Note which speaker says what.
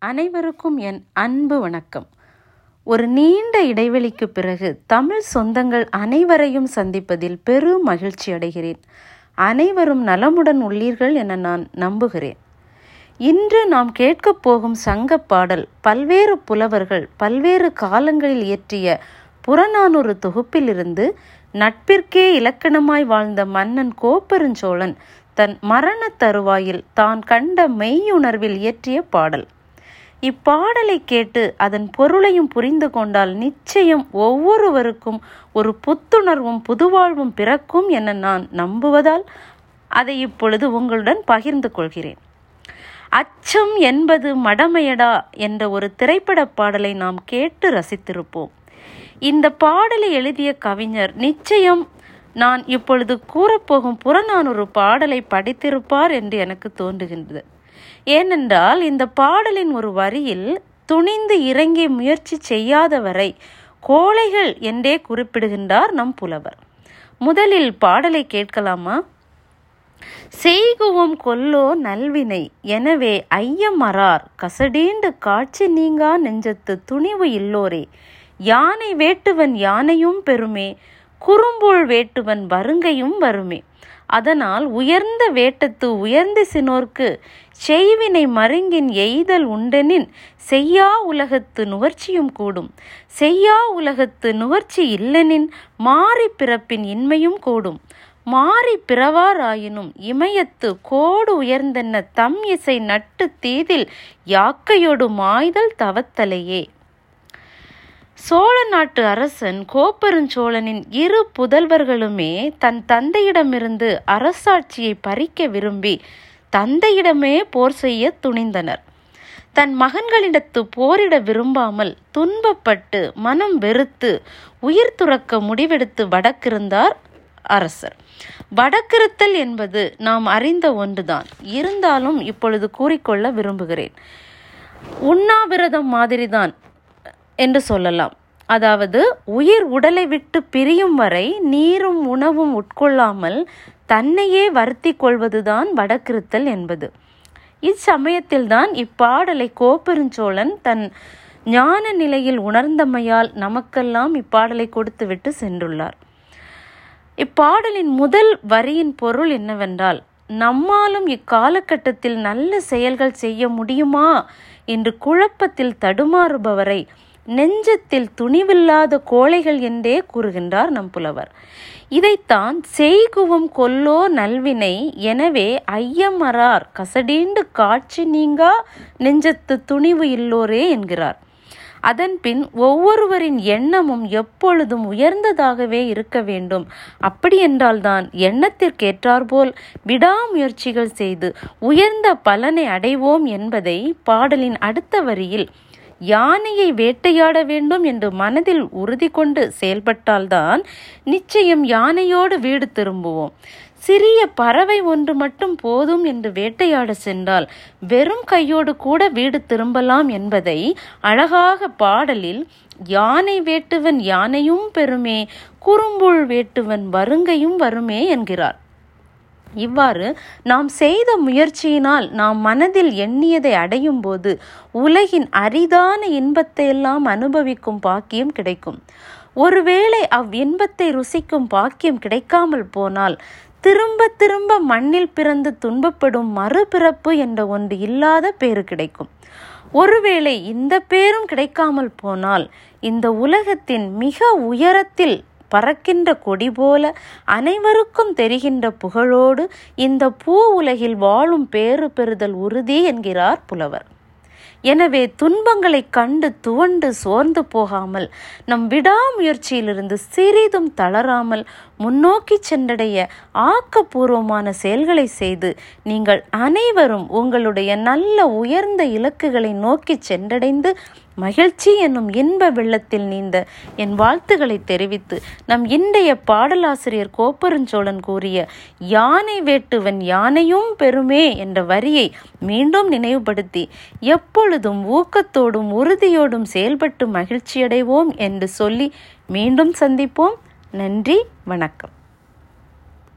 Speaker 1: அனைவருக்கும் என் அன்பு வணக்கம். ஒரு நீண்ட இடைவெளிக்கு பிறகு தமிழ் சொந்தங்கள் அனைவரையும் சந்திப்பதில் பெரும் மகிழ்ச்சி அடைகிறேன். அனைவரும் நலமுடன் உள்ளீர்கள் என நான் நம்புகிறேன். இன்று நாம் கேட்கப் போகும் சங்கப் பாடல் பல்வேறு புலவர்கள் பல்வேறு காலங்களில் இயற்றிய புறநானூறு தொகுப்பிலிருந்து நட்பிற்கே இலக்கணமாய் வாழ்ந்த மன்னன் கோப்பெருஞ்சோழன் தன் மரணத் தருவாயில் தான் கண்ட மெய்யுணர்வில் இயற்றிய பாடல். இப்பாடலை கேட்டு அதன் பொருளையும் புரிந்து கொண்டால் நிச்சயம் ஒவ்வொருவருக்கும் ஒரு புத்துணர்வும் புதுவாழ்வும் பிறக்கும் என நான் நம்புவதால் அதை இப்பொழுது உங்களுடன் பகிர்ந்து கொள்கிறேன். அச்சம் என்பது மடமையடா என்ற ஒரு திரைப்பட பாடலை நாம் கேட்டு ரசித்திருப்போம். இந்த பாடலை எழுதிய கவிஞர் நிச்சயம் நான் இப்பொழுது கூறப்போகும் புறநானூறு பாடலை படித்திருப்பார் என்று எனக்கு தோன்றுகின்றது. ஏனென்றால் இந்த பாடலின் ஒரு வரியில் துணிந்து இறங்கி முயற்சி செய்யாதவரை கோழைகள் என்றே குறிப்பிடுகின்றார் நம் புலவர். முதலில் பாடலை கேட்கலாமா? செய்குவோம் கொல்லோ நல்வினை எனவே ஐயமரார் கசடீண்டு காட்சி நீங்கா நெஞ்சத்து துணிவு இல்லோரே. யானை வேட்டுவன் யானையும் பெருமே குறும்புள் வேட்டுவன் வருங்கையும் வருமே. அதனால் உயர்ந்த வேட்டத்து உயர்ந்த சினோர்க்கு செய்வினை மருங்கின் எய்தல் உண்டெனின் செய்யா உலகத்து நுகர்ச்சியும் கூடும். செய்யா உலகத்து நுகர்ச்சி இல்லெனின் மாறி பிறப்பின் இன்மையும் கூடும். மாறி பிறவாராயினும் இமயத்து கோடு உயர்ந்தென்ன தம் இசை நட்டு தீதில் யாக்கையொடு மாய்தல் தவத்தலையே. சோழ நாட்டு அரசன் கோப்பெருஞ்சோழனின் இரு புதல்வர்களுமே தன் தந்தையிடமிருந்து அரசாட்சியை பறிக்க விரும்பி தந்தையிடமே போர் செய்ய துணிந்தனர். தன் மகன்களிடத்து போரிட விரும்பாமல் துன்பப்பட்டு மனம் வெறுத்து உயிர் துறக்க முடிவெடுத்து வடக்கிருந்தார் அரசர். வடக்கிருத்தல் என்பது நாம் அறிந்த ஒன்றுதான். இருந்தாலும் இப்பொழுது கூறிக்கொள்ள விரும்புகிறேன். உண்ணாவிரதம் மாதிரிதான் என்று சொல்லலாம். அதாவது உயிர் உடலை விட்டு பிரியும் வரை நீரும் உணவும் உட்கொள்ளாமல் தன்னையே வருத்தி கொள்வதுதான் வடக்கிருத்தல் என்பது. இச்சமயத்தில்தான் இப்பாடலை கோப்பெருஞ்சோழன் தன் ஞான நிலையில் உணர்ந்தமையால் நமக்கெல்லாம் இப்பாடலை கொடுத்துவிட்டு சென்றுள்ளார். இப்பாடலின் முதல் வரியின் பொருள் என்னவென்றால் நம்மாலும் இக்காலகட்டத்தில் நல்ல செயல்கள் செய்ய முடியுமா என்று குழப்பத்தில் தடுமாறுபவரை நெஞ்சத்தில் துணிவில்லாத கோழைகள் என்றே கூறுகின்றார் நம் புலவர். இதைத்தான் செய்குவும் கொல்லோ நல்வினை எனவே ஐயமரார் கசடீண்டு காட்சி நீங்கா நெஞ்சத்து துணிவு இல்லோரே என்கிறார். அதன்பின் ஒவ்வொருவரின் எண்ணமும் எப்பொழுதும் உயர்ந்ததாகவே இருக்க வேண்டும். அப்படியென்றால்தான் எண்ணத்திற்கேற்றாற்போல் விடாமுயற்சிகள் செய்து உயர்ந்த பலனை அடைவோம் என்பதை பாடலின் அடுத்த வரியில் யானையை வேட்டையாட வேண்டும் என்று மனதில் உறுதி கொண்டு செயல்பட்டால்தான் நிச்சயம் யானையோடு வீடு திரும்புவோம். சிறிய பறவை ஒன்று மட்டும் போதும் என்று வேட்டையாட சென்றால் வெறும் கையோடு கூட வீடு திரும்பலாம் என்பதை அழகாக பாடலில் யானை வேட்டுவன் யானையும் பெருமே குறும்புள் வேட்டுவன் வருங்கையும் வருமே என்கிறார். இவ்வாறு நாம் செய்த முயற்சியினால் நாம் மனதில் எண்ணியதை அடையும் போது உலகின் அரிதான இன்பத்தை எல்லாம் அனுபவிக்கும் பாக்கியம் கிடைக்கும். ஒருவேளை அவ் இன்பத்தை ருசிக்கும் பாக்கியம் கிடைக்காமல் போனால் திரும்ப திரும்ப மண்ணில் பிறந்து துன்பப்படும் மறுபிறப்பு என்ற ஒன்று இல்லாத பேறு கிடைக்கும். ஒருவேளை இந்த பேரும் கிடைக்காமல் போனால் இந்த உலகத்தின் மிக உயரத்தில் பறக்கின்ற கொடி போல அனைவருக்கும் தெரிகின்ற புகழோடு இந்த பூ உலகில் வாழும் பேறு பெறுதல் உறுதி என்கிறார் புலவர். எனவே துன்பங்களை கண்டு துவண்டு சோர்ந்து போகாமல் நம் விடாமுயற்சியிலிருந்து சிறிதும் தளராமல் முன்னோக்கி சென்றடைய ஆக்கப்பூர்வமான செயல்களை செய்து நீங்கள் அனைவரும் உங்களுடைய நல்ல உயர்ந்த இலக்குகளை நோக்கி சென்றடைந்து மகிழ்ச்சி என்னும் இன்ப வெள்ளத்தில் நீந்த என் வாழ்த்துக்களை தெரிவித்து நம் இன்றைய பாடலாசிரியர் கோப்பெருஞ்சோழன் கூறிய யானை வேட்டுவன் யானையும் பெருமே என்ற வரியை மீண்டும் நினைவுபடுத்தி எப்பொழுதும் ஊக்கத்தோடும் உறுதியோடும் செயல்பட்டு மகிழ்ச்சியடைவோம் என்று சொல்லி மீண்டும் சந்திப்போம். நன்றி வணக்கம்.